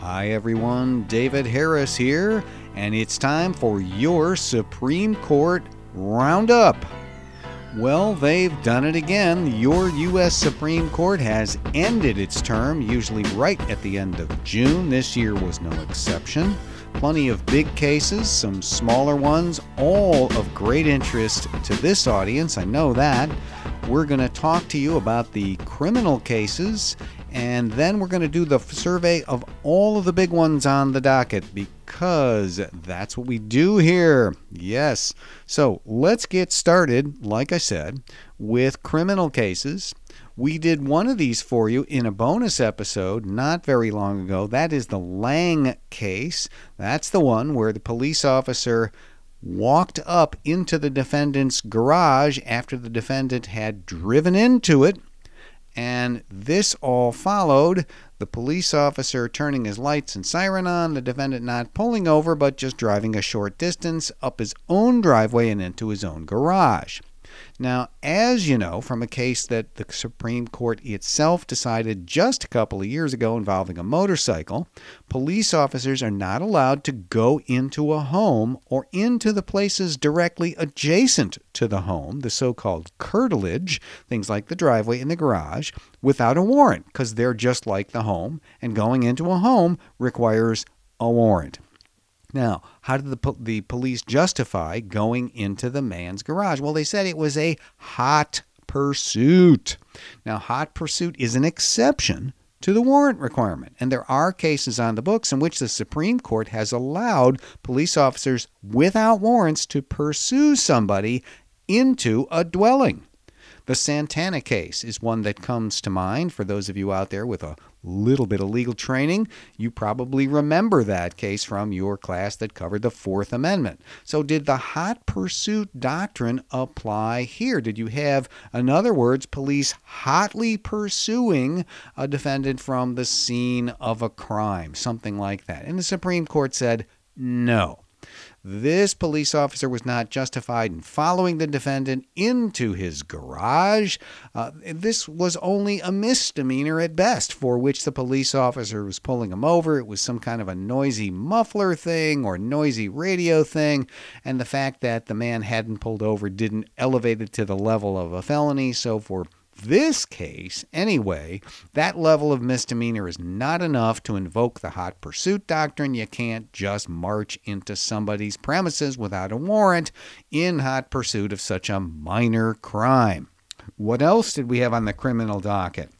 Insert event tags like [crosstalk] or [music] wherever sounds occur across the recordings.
Hi, everyone. David Harris here, and it's time for your Supreme Court Roundup. Well, they've done it again. Your U.S. Supreme Court has ended its term, usually right at the end of June. This year was no exception. Plenty of big cases, some smaller ones, all of great interest to this audience. I know that. We're going to talk to you about the criminal cases and then we're going to do the survey of all of the big ones on the docket because that's what we do here. Yes. So let's get started, like I said, with criminal cases. We did one of these for you in a bonus episode not very long ago. That is the Lange case. That's the one where the police officer walked up into the defendant's garage after the defendant had driven into it and this all followed the police officer turning his lights and siren on, the defendant not pulling over but just driving a short distance up his own driveway and into his own garage. Now, as you know from a case that the Supreme Court itself decided just a couple of years ago involving a motorcycle, police officers are not allowed to go into a home or into the places directly adjacent to the home, the so called curtilage, things like the driveway and the garage, without a warrant because they're just like the home, and going into a home requires a warrant. Now, how did the, the police justify going into the man's garage? Well, they said it was a hot pursuit. Now, hot pursuit is an exception to the warrant requirement. And there are cases on the books in which the Supreme Court has allowed police officers without warrants to pursue somebody into a dwelling. The Santana case is one that comes to mind for those of you out there with a little bit of legal training. You probably remember that case from your class that covered the Fourth Amendment. So, did the hot pursuit doctrine apply here? Did you have, in other words, police hotly pursuing a defendant from the scene of a crime, something like that? And the Supreme Court said no. This police officer was not justified in following the defendant into his garage. Uh, this was only a misdemeanor at best, for which the police officer was pulling him over. It was some kind of a noisy muffler thing or noisy radio thing, and the fact that the man hadn't pulled over didn't elevate it to the level of a felony. So, for this case, anyway, that level of misdemeanor is not enough to invoke the hot pursuit doctrine. You can't just march into somebody's premises without a warrant in hot pursuit of such a minor crime. What else did we have on the criminal docket?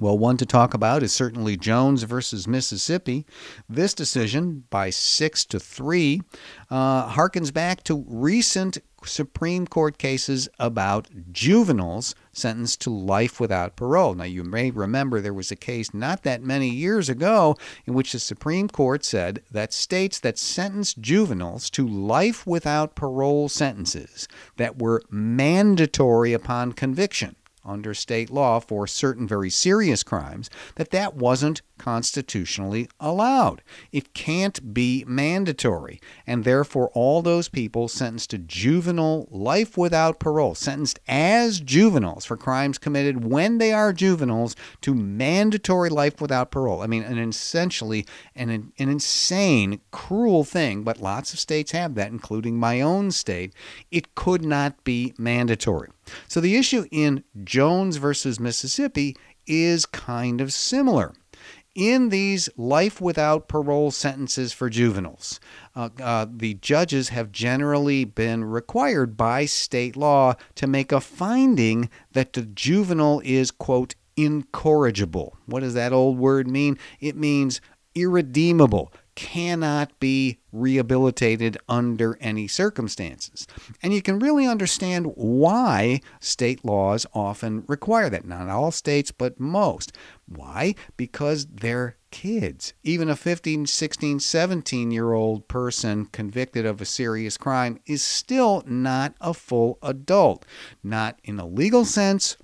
Well, one to talk about is certainly Jones versus Mississippi. This decision by six to three uh, harkens back to recent Supreme Court cases about juveniles sentenced to life without parole. Now, you may remember there was a case not that many years ago in which the Supreme Court said that states that sentenced juveniles to life without parole sentences that were mandatory upon conviction under state law for certain very serious crimes that that wasn't constitutionally allowed. It can't be mandatory. And therefore, all those people sentenced to juvenile life without parole, sentenced as juveniles for crimes committed when they are juveniles to mandatory life without parole. I mean, an essentially an, an insane, cruel thing, but lots of states have that, including my own state. It could not be mandatory. So the issue in Jones versus Mississippi is kind of similar in these life without parole sentences for juveniles, uh, uh, the judges have generally been required by state law to make a finding that the juvenile is, quote, incorrigible. What does that old word mean? It means irredeemable, cannot be rehabilitated under any circumstances. And you can really understand why state laws often require that. Not all states, but most. Why? Because they're kids. Even a 15, 16, 17 year old person convicted of a serious crime is still not a full adult. Not in a legal sense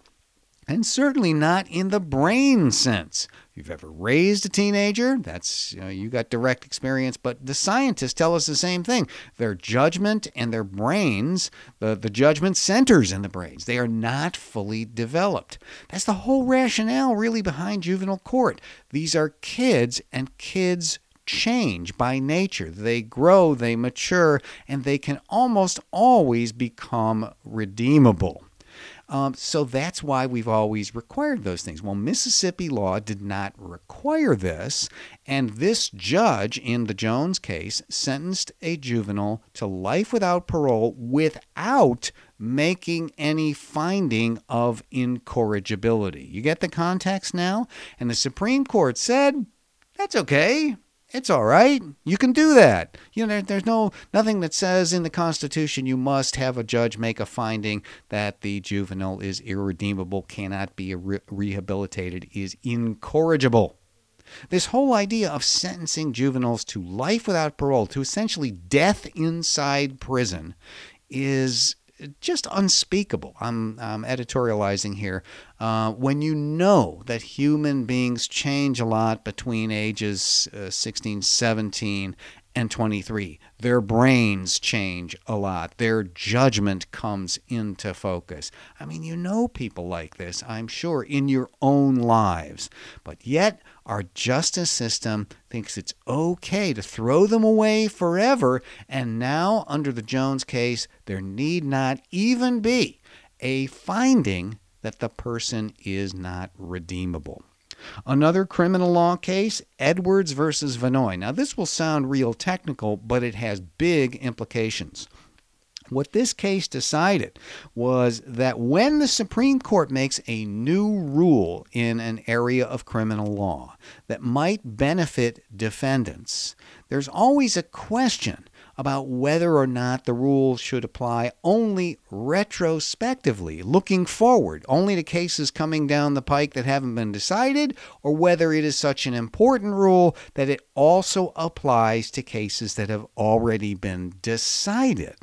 and certainly not in the brain sense. If you've ever raised a teenager, that's you, know, you got direct experience, but the scientists tell us the same thing. Their judgment and their brains, the, the judgment centers in the brains, they are not fully developed. That's the whole rationale really behind juvenile court. These are kids, and kids change by nature. They grow, they mature, and they can almost always become redeemable. Um, so that's why we've always required those things. Well, Mississippi law did not require this, and this judge in the Jones case sentenced a juvenile to life without parole without making any finding of incorrigibility. You get the context now? And the Supreme Court said, that's okay it's all right. You can do that. You know, there, there's no nothing that says in the Constitution you must have a judge make a finding that the juvenile is irredeemable, cannot be re- rehabilitated, is incorrigible. This whole idea of sentencing juveniles to life without parole, to essentially death inside prison, is just unspeakable. I'm, I'm editorializing here. Uh, when you know that human beings change a lot between ages uh, 16, 17, and 23. Their brains change a lot. Their judgment comes into focus. I mean, you know people like this, I'm sure, in your own lives. But yet, our justice system thinks it's okay to throw them away forever. And now, under the Jones case, there need not even be a finding that the person is not redeemable. Another criminal law case, Edwards versus Vannoy. Now, this will sound real technical, but it has big implications. What this case decided was that when the Supreme Court makes a new rule in an area of criminal law that might benefit defendants, there's always a question about whether or not the rules should apply only retrospectively, looking forward, only to cases coming down the pike that haven't been decided, or whether it is such an important rule that it also applies to cases that have already been decided.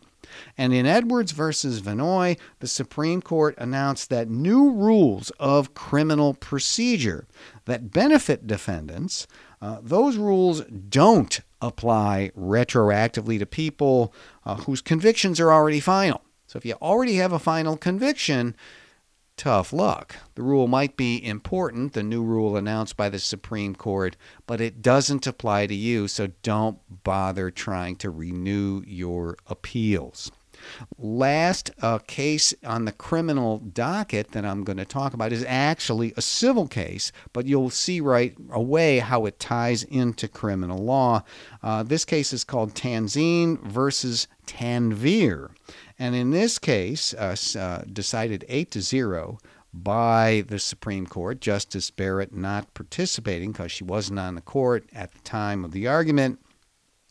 And in Edwards versus Vannoy, the Supreme Court announced that new rules of criminal procedure that benefit defendants, uh, those rules don't apply retroactively to people uh, whose convictions are already final. So if you already have a final conviction, tough luck. The rule might be important, the new rule announced by the Supreme Court, but it doesn't apply to you, so don't bother trying to renew your appeals. Last uh, case on the criminal docket that I'm going to talk about is actually a civil case, but you'll see right away how it ties into criminal law. Uh, this case is called Tanzin versus Tanvir. And in this case, uh, uh, decided 8 to 0 by the Supreme Court, Justice Barrett not participating because she wasn't on the court at the time of the argument.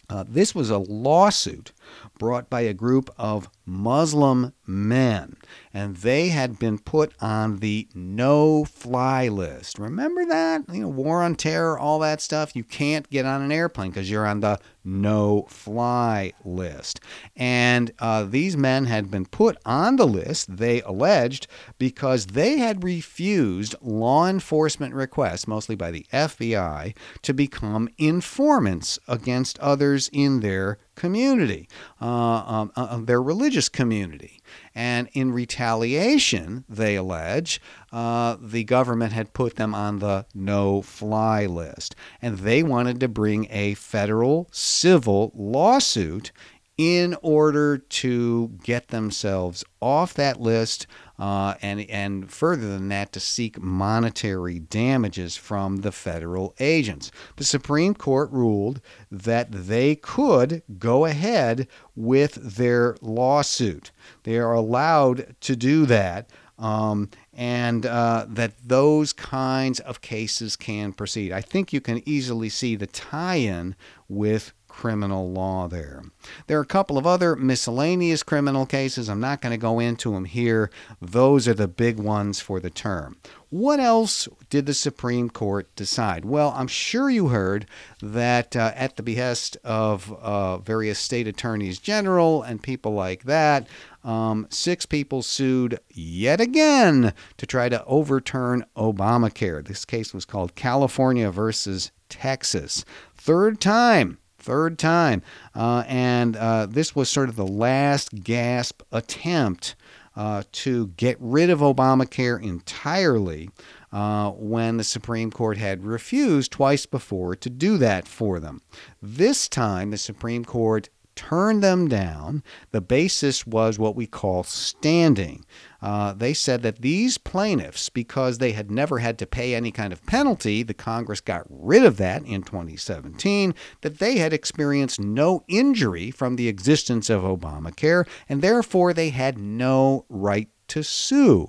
Uh, this was a lawsuit brought by a group of Muslim men, and they had been put on the no fly list. Remember that? You know, war on terror, all that stuff. You can't get on an airplane because you're on the no fly list. And uh, these men had been put on the list, they alleged, because they had refused law enforcement requests, mostly by the FBI, to become informants against others in their community, uh, um, uh, uh, their religious community. And in retaliation, they allege, uh, the government had put them on the no fly list. And they wanted to bring a federal civil lawsuit in order to get themselves off that list uh, and, and further than that, to seek monetary damages from the federal agents. The Supreme Court ruled that they could go ahead with their lawsuit. They are allowed to do that. Um, and uh, that those kinds of cases can proceed. I think you can easily see the tie in with criminal law there. There are a couple of other miscellaneous criminal cases. I'm not going to go into them here. Those are the big ones for the term. What else did the Supreme Court decide? Well, I'm sure you heard that uh, at the behest of uh, various state attorneys general and people like that, um, six people sued yet again to try to overturn Obamacare. This case was called California versus Texas. Third time third time. Uh, and uh, this was sort of the last gasp attempt uh, to get rid of Obamacare entirely uh, when the Supreme Court had refused twice before to do that for them. This time, the Supreme Court turned them down. The basis was what we call standing. Uh, they said that these plaintiffs, because they had never had to pay any kind of penalty, the Congress got rid of that in 2017, that they had experienced no injury from the existence of Obamacare, and therefore they had no right to sue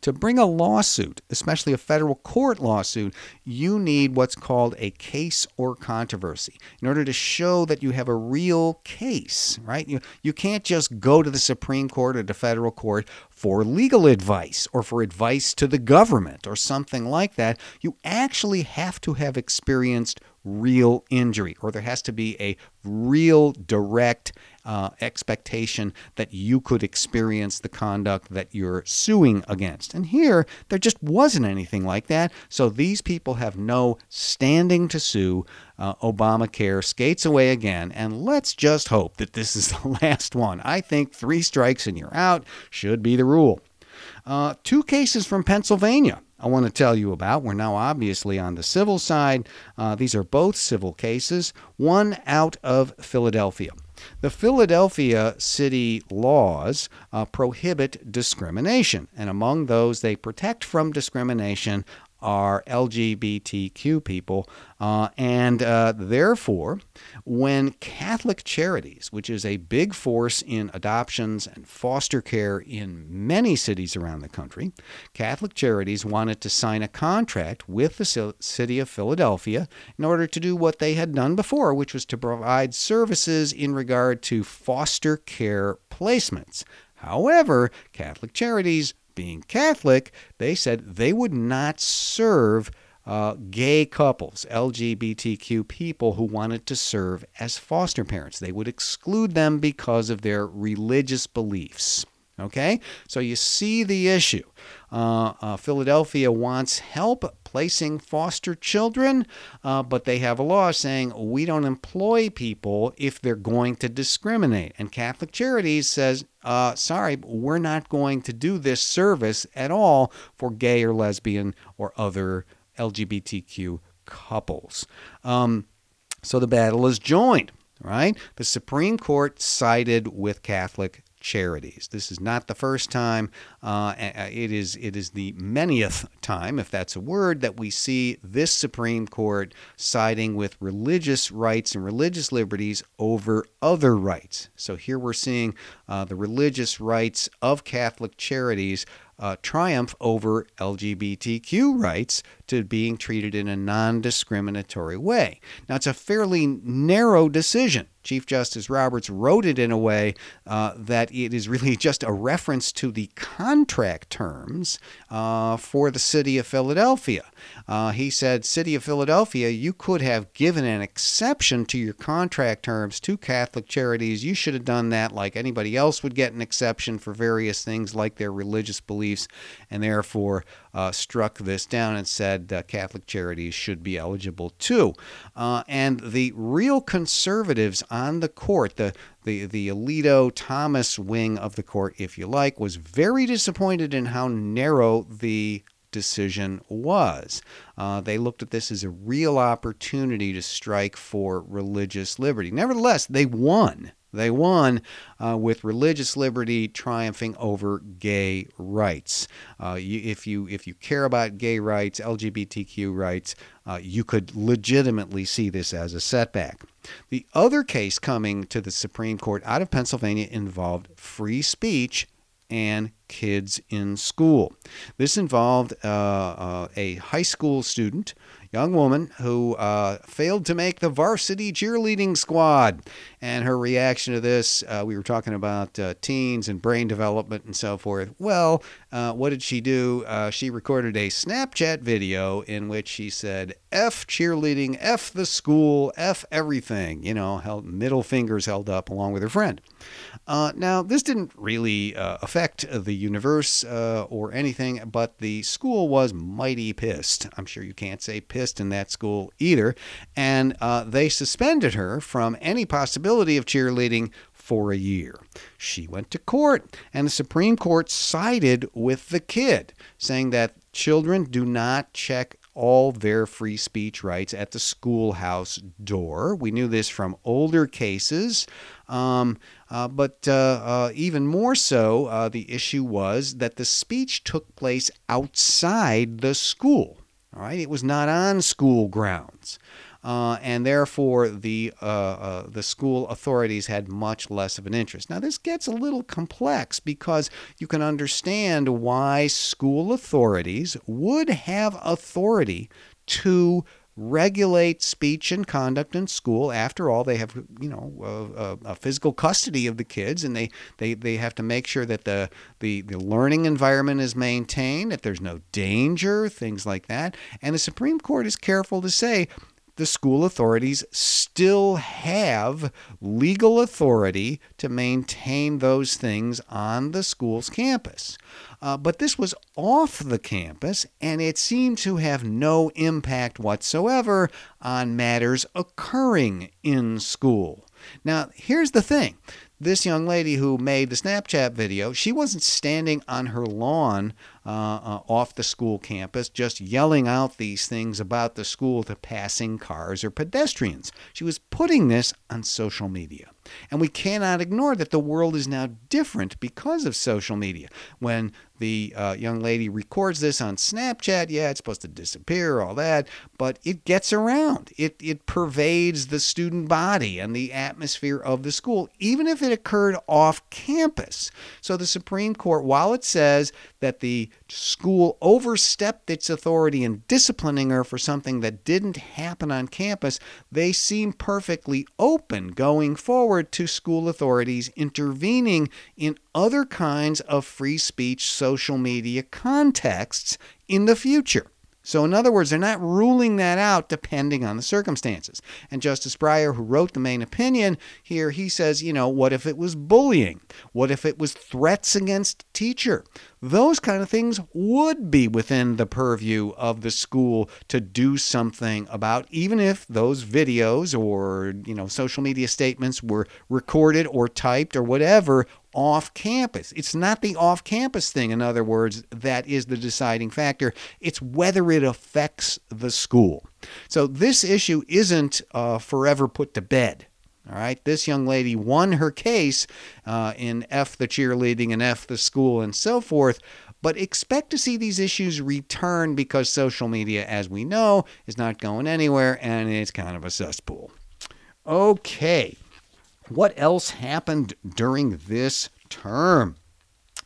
to bring a lawsuit, especially a federal court lawsuit, you need what's called a case or controversy in order to show that you have a real case, right? You, you can't just go to the Supreme Court or the federal court for legal advice or for advice to the government or something like that. You actually have to have experienced real injury, or there has to be a real direct uh, expectation that you could experience the conduct that you're suing against. And here, there just wasn't anything like that. So these people have no standing to sue. Uh, Obamacare skates away again. And let's just hope that this is [laughs] the last one. I think three strikes and you're out should be the rule. Uh, two cases from Pennsylvania. I want to tell you about. We're now obviously on the civil side. Uh, these are both civil cases, one out of Philadelphia. The Philadelphia city laws uh, prohibit discrimination, and among those, they protect from discrimination are LGBTQ people. Uh, and uh, therefore, when Catholic Charities, which is a big force in adoptions and foster care in many cities around the country, Catholic Charities wanted to sign a contract with the city of Philadelphia in order to do what they had done before, which was to provide services in regard to foster care placements. However, Catholic Charities being Catholic, they said they would not serve uh, gay couples, LGBTQ people who wanted to serve as foster parents. They would exclude them because of their religious beliefs. Okay, so you see the issue. Uh, uh, Philadelphia wants help placing foster children, uh, but they have a law saying we don't employ people if they're going to discriminate. And Catholic Charities says, uh, sorry, we're not going to do this service at all for gay or lesbian or other LGBTQ couples. Um, so the battle is joined right? The Supreme Court sided with Catholic charities. This is not the first time. Uh, it is it is the manyth time, if that's a word, that we see this Supreme Court siding with religious rights and religious liberties over other rights. So here we're seeing uh, the religious rights of Catholic charities uh, triumph over LGBTQ rights to being treated in a non discriminatory way. Now, it's a fairly narrow decision. Chief Justice Roberts wrote it in a way uh, that it is really [laughs] just a reference to the contract terms uh, for the city of Philadelphia. Uh, he said, City of Philadelphia, you could have given an exception to your contract terms to Catholic charities. You should have done that like anybody else would get an exception for various things like their religious beliefs, and therefore uh, struck this down and said uh, Catholic charities should be eligible too. Uh, and the real conservatives on the court, the the the Alito Thomas wing of the court, if you like, was very disappointed in how narrow the decision was. Uh, they looked at this as a real opportunity to strike for religious liberty. Nevertheless, they won. They won uh, with religious liberty triumphing over gay rights. Uh, you, if you if you care about gay rights, LGBTQ rights, uh, you could legitimately see this as a setback. The other case coming to the Supreme Court out of Pennsylvania involved free speech and kids in school. This involved uh, uh, a high school student young woman who uh, failed to make the varsity cheerleading squad. And her reaction to this, uh, we were talking about uh, teens and brain development and so forth. Well, uh, what did she do? Uh, she recorded a Snapchat video in which she said, F cheerleading, F the school, F everything, you know, held middle fingers held up along with her friend. Uh, now, this didn't really uh, affect the universe uh, or anything, but the school was mighty pissed. I'm sure you can't say pissed in that school either. And they suspended her from any possibility of cheerleading for a year. She went to court, and the Supreme Court sided with the kid, saying that children do not check all their free speech rights at the schoolhouse door. We knew this from older cases, um, uh, but uh, uh, even more so, uh, the issue was that the speech took place outside the school. All right, it was not on school grounds. Uh, and therefore the uh, uh, the school authorities had much less of an interest. Now this gets a little complex because you can understand why school authorities would have authority to regulate speech and conduct in school. After all, they have you know a, a, physical custody of the kids, and they, they, they have to make sure that the, the the learning environment is maintained, that there's no danger, things like that. And the Supreme Court is careful to say the school authorities still have legal authority to maintain those things on the school's campus. Uh, but this was off the campus, and it seemed to have no impact whatsoever on matters occurring in school. Now, here's the thing this young lady who made the Snapchat video, she wasn't standing on her lawn uh, uh, off the school campus just yelling out these things about the school to passing cars or pedestrians. She was putting this on social media. And we cannot ignore that the world is now different because of social media. When the uh, young lady records this on Snapchat, yeah, it's supposed to disappear, all that, but it gets around. It, it pervades the student body and the atmosphere of the school, even if it occurred off campus. So the Supreme Court, while it says that the school overstepped its authority in disciplining her for something that didn't happen on campus, they seem perfectly open going forward to school authorities intervening in other kinds of free speech social media contexts in the future. So, in other words, they're not ruling that out depending on the circumstances. And Justice Breyer, who wrote the main opinion here, he says, you know, what if it was bullying? What if it was threats against teacher? Those kind of things would be within the purview of the school to do something about, even if those videos or, you know, social media statements were recorded or typed or whatever off campus. It's not the off campus thing, in other words, that is the deciding factor. It's whether it affects the school. So this issue isn't uh, forever put to bed. All right, this young lady won her case uh, in F the cheerleading and F the school and so forth, but expect to see these issues return because social media, as we know, is not going anywhere and it's kind of a cesspool. Okay, what else happened during this term?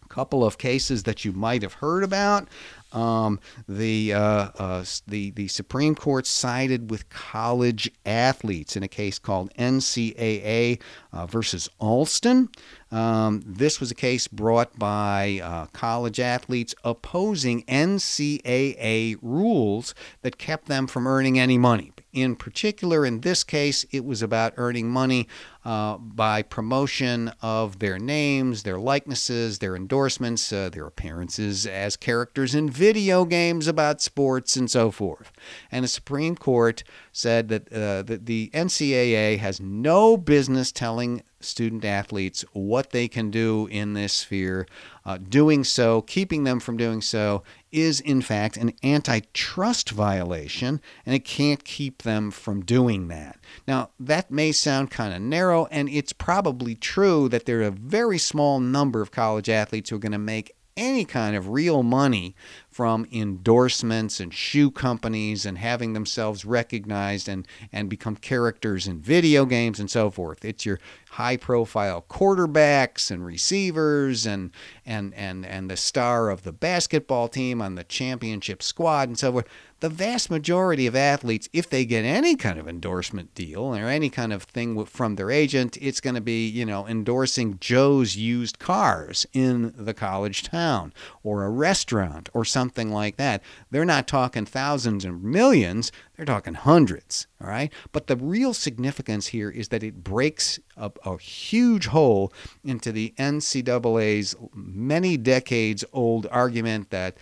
A couple of cases that you might have heard about. Um, the, uh, uh, the, the Supreme Court sided with college athletes in a case called NCAA uh, versus Alston. Um, this was a case brought by uh, college athletes opposing NCAA rules that kept them from earning any money. In particular, in this case, it was about earning money uh, by promotion of their names, their likenesses, their endorsements, uh, their appearances as characters in video games about sports, and so forth. And the Supreme Court said that, uh, that the NCAA has no business telling student athletes what they can do in this sphere. Uh, doing so, keeping them from doing so, is in fact an antitrust violation, and it can't keep them from doing that. Now, that may sound kind of narrow, and it's probably true that there are a very small number of college athletes who are going to make any kind of real money from endorsements and shoe companies and having themselves recognized and, and become characters in video games and so forth. It's your high profile quarterbacks and receivers and, and, and, and the star of the basketball team on the championship squad and so forth the vast majority of athletes, if they get any kind of endorsement deal or any kind of thing from their agent, it's going to be, you know, endorsing Joe's used cars in the college town or a restaurant or something like that. They're not talking thousands and millions, they're talking hundreds, all right? But the real significance here is that it breaks a, a huge hole into the NCAA's many decades old argument that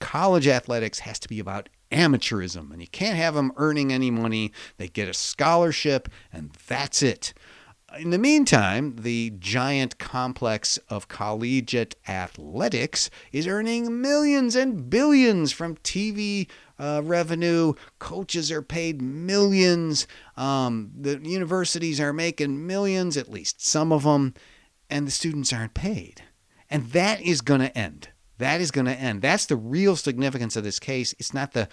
college athletics has to be about amateurism and you can't have them earning any money. They get a scholarship and that's it. In the meantime, the giant complex of collegiate athletics is earning millions and billions from TV uh, revenue. Coaches are paid millions. Um, the universities are making millions, at least some of them, and the students aren't paid. And that is going to end. That is going to end. That's the real significance of this case. It's not the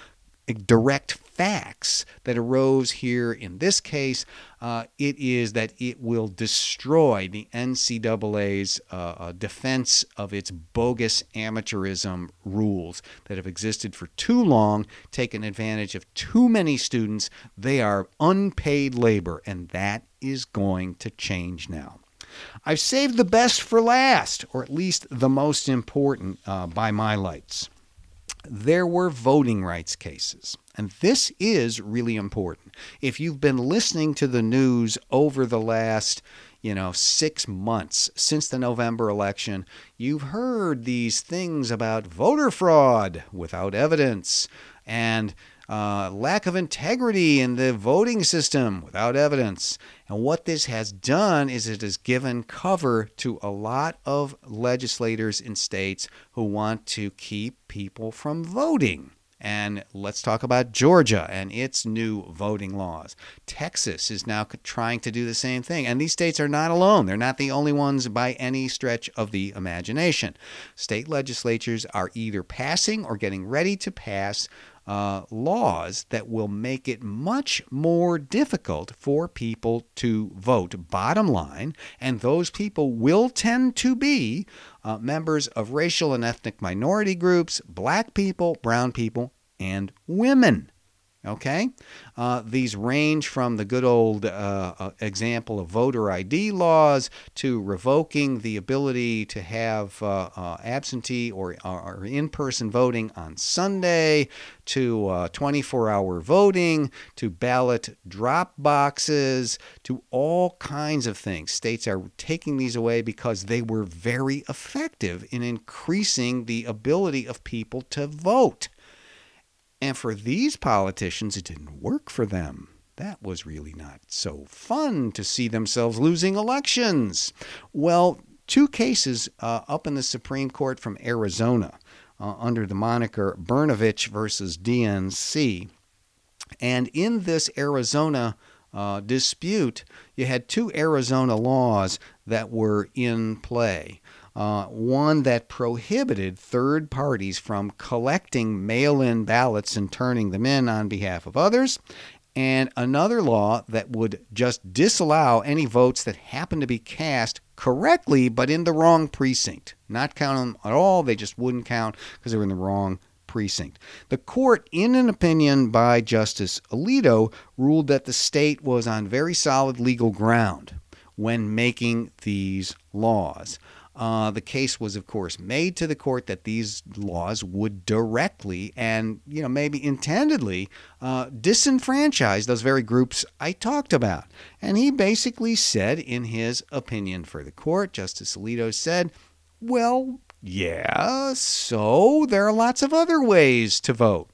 direct facts that arose here in this case. Uh, it is that it will destroy the NCAA's uh, uh, defense of its bogus amateurism rules that have existed for too long, taken advantage of too many students. They are unpaid labor, and that is going to change now. I've saved the best for last, or at least the most important, uh, by my lights. There were voting rights cases. And this is really important. If you've been listening to the news over the last, you know, six months since the November election, you've heard these things about voter fraud without evidence and uh, lack of integrity in the voting system without evidence. And what this has done is it has given cover to a lot of legislators in states who want to keep people from voting. And let's talk about Georgia and its new voting laws. Texas is now trying to do the same thing. And these states are not alone. They're not the only ones by any stretch of the imagination. State legislatures are either passing or getting ready to pass uh, laws that will make it much more difficult for people to vote, bottom line. And those people will tend to be uh, members of racial and ethnic minority groups, black people, brown people, and women. Okay? Uh, these range from the good old uh, uh example of voter ID laws to revoking the ability to have uh, uh absentee or, or in person voting on Sunday to 24 uh, hour voting to ballot drop boxes to all kinds of things. States are taking these away because they were very effective in increasing the ability of people to vote. And for these politicians, it didn't work for them. That was really not so fun to see themselves losing elections. Well, two cases uh, up in the Supreme Court from Arizona uh, under the moniker Brnovich versus DNC. And in this Arizona uh, dispute, you had two Arizona laws that were in play uh, one that prohibited third parties from collecting mail in ballots and turning them in on behalf of others, and another law that would just disallow any votes that happened to be cast correctly but in the wrong precinct. Not count them at all, they just wouldn't count because they were in the wrong precinct. The court, in an opinion by Justice Alito, ruled that the state was on very solid legal ground when making these laws. Uh, the case was, of course, made to the court that these laws would directly and, you know, maybe intendedly uh, disenfranchise those very groups I talked about. And he basically said, in his opinion for the court, Justice Alito said, well, yeah, so there are lots of other ways to vote.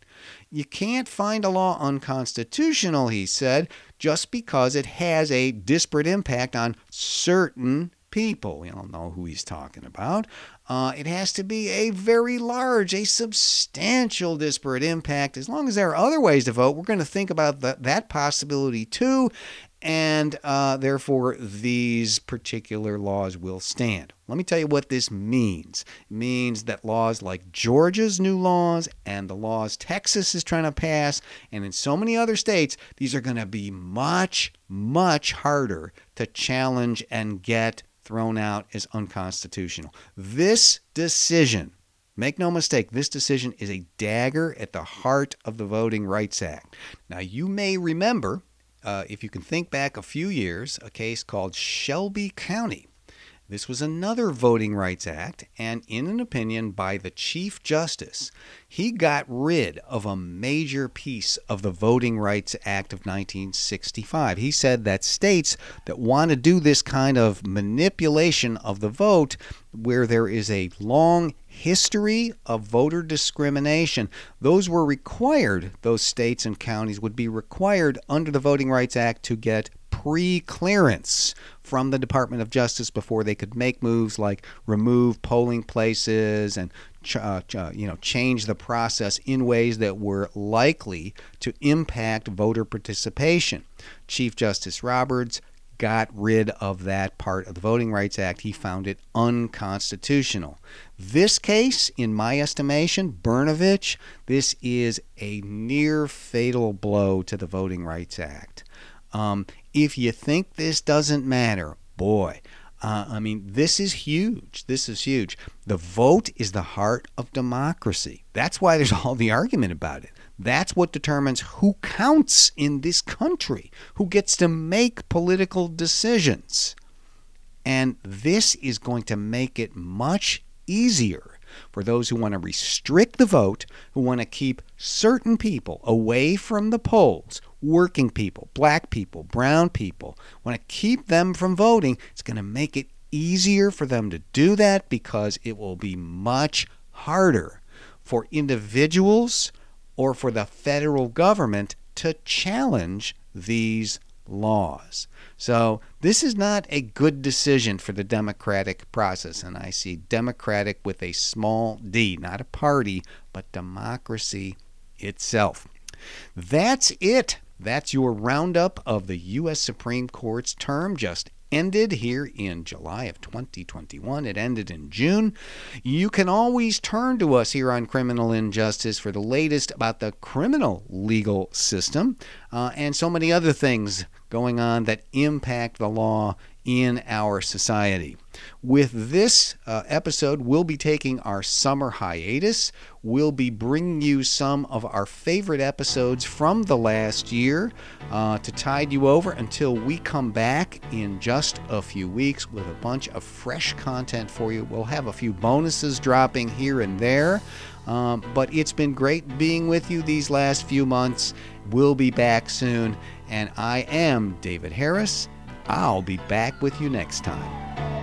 You can't find a law unconstitutional, he said, just because it has a disparate impact on certain people. We don't know who he's talking about. Uh, it has to be a very large, a substantial disparate impact. As long as there are other ways to vote, we're going to think about the, that possibility too. and uh, therefore these particular laws will stand. Let me tell you what this means. It means that laws like Georgia's new laws and the laws Texas is trying to pass, and in so many other states, these are going to be much, much harder to challenge and get thrown out as unconstitutional. This decision Make no mistake, this decision is a dagger at the heart of the Voting Rights Act. Now, you may remember uh, if you can think back a few years, a case called Shelby County. This was another Voting Rights Act, and in an opinion by the Chief Justice, he got rid of a major piece of the Voting Rights Act of 1965. He said that states that want to do this kind of manipulation of the vote, where there is a long history of voter discrimination, those were required, those states and counties would be required under the Voting Rights Act to get pre clearance from the Department of Justice before they could make moves like remove polling places and uh, uh, you know change the process in ways that were likely to impact voter participation. Chief Justice Roberts got rid of that part of the Voting Rights Act. He found it unconstitutional. This case, in my estimation, Brnovich, this is a near fatal blow to the Voting Rights Act. Um, if you think this doesn't matter, boy, uh, I mean, this is huge. This is huge. The vote is the heart of democracy. That's why there's [laughs] all the argument about it. That's what determines who counts in this country, who gets to make political decisions. And this is going to make it much easier for those who want to restrict the vote, who want to keep certain people away from the polls, working people, black people, brown people, want to keep them from voting, it's going to make it easier for them to do that because it will be much harder for individuals or for the federal government to challenge these laws. So, this is not a good decision for the democratic process. And I see democratic with a small d, not a party, but democracy itself. That's it. That's your roundup of the U.S. Supreme Court's term just ended here in July of 2021. It ended in June. You can always turn to us here on Criminal Injustice for the latest about the criminal legal system uh, and so many other things going on that impact the law in our society. With this uh, episode, we'll be taking our summer hiatus. We'll be bringing you some of our favorite episodes from the last year uh, to tide you over until we come back in just a few weeks with a bunch of fresh content for you. We'll have a few bonuses dropping here and there. Um, but it's been great being with you these last few months. We'll be back soon. And I am David Harris. I'll be back with you next time.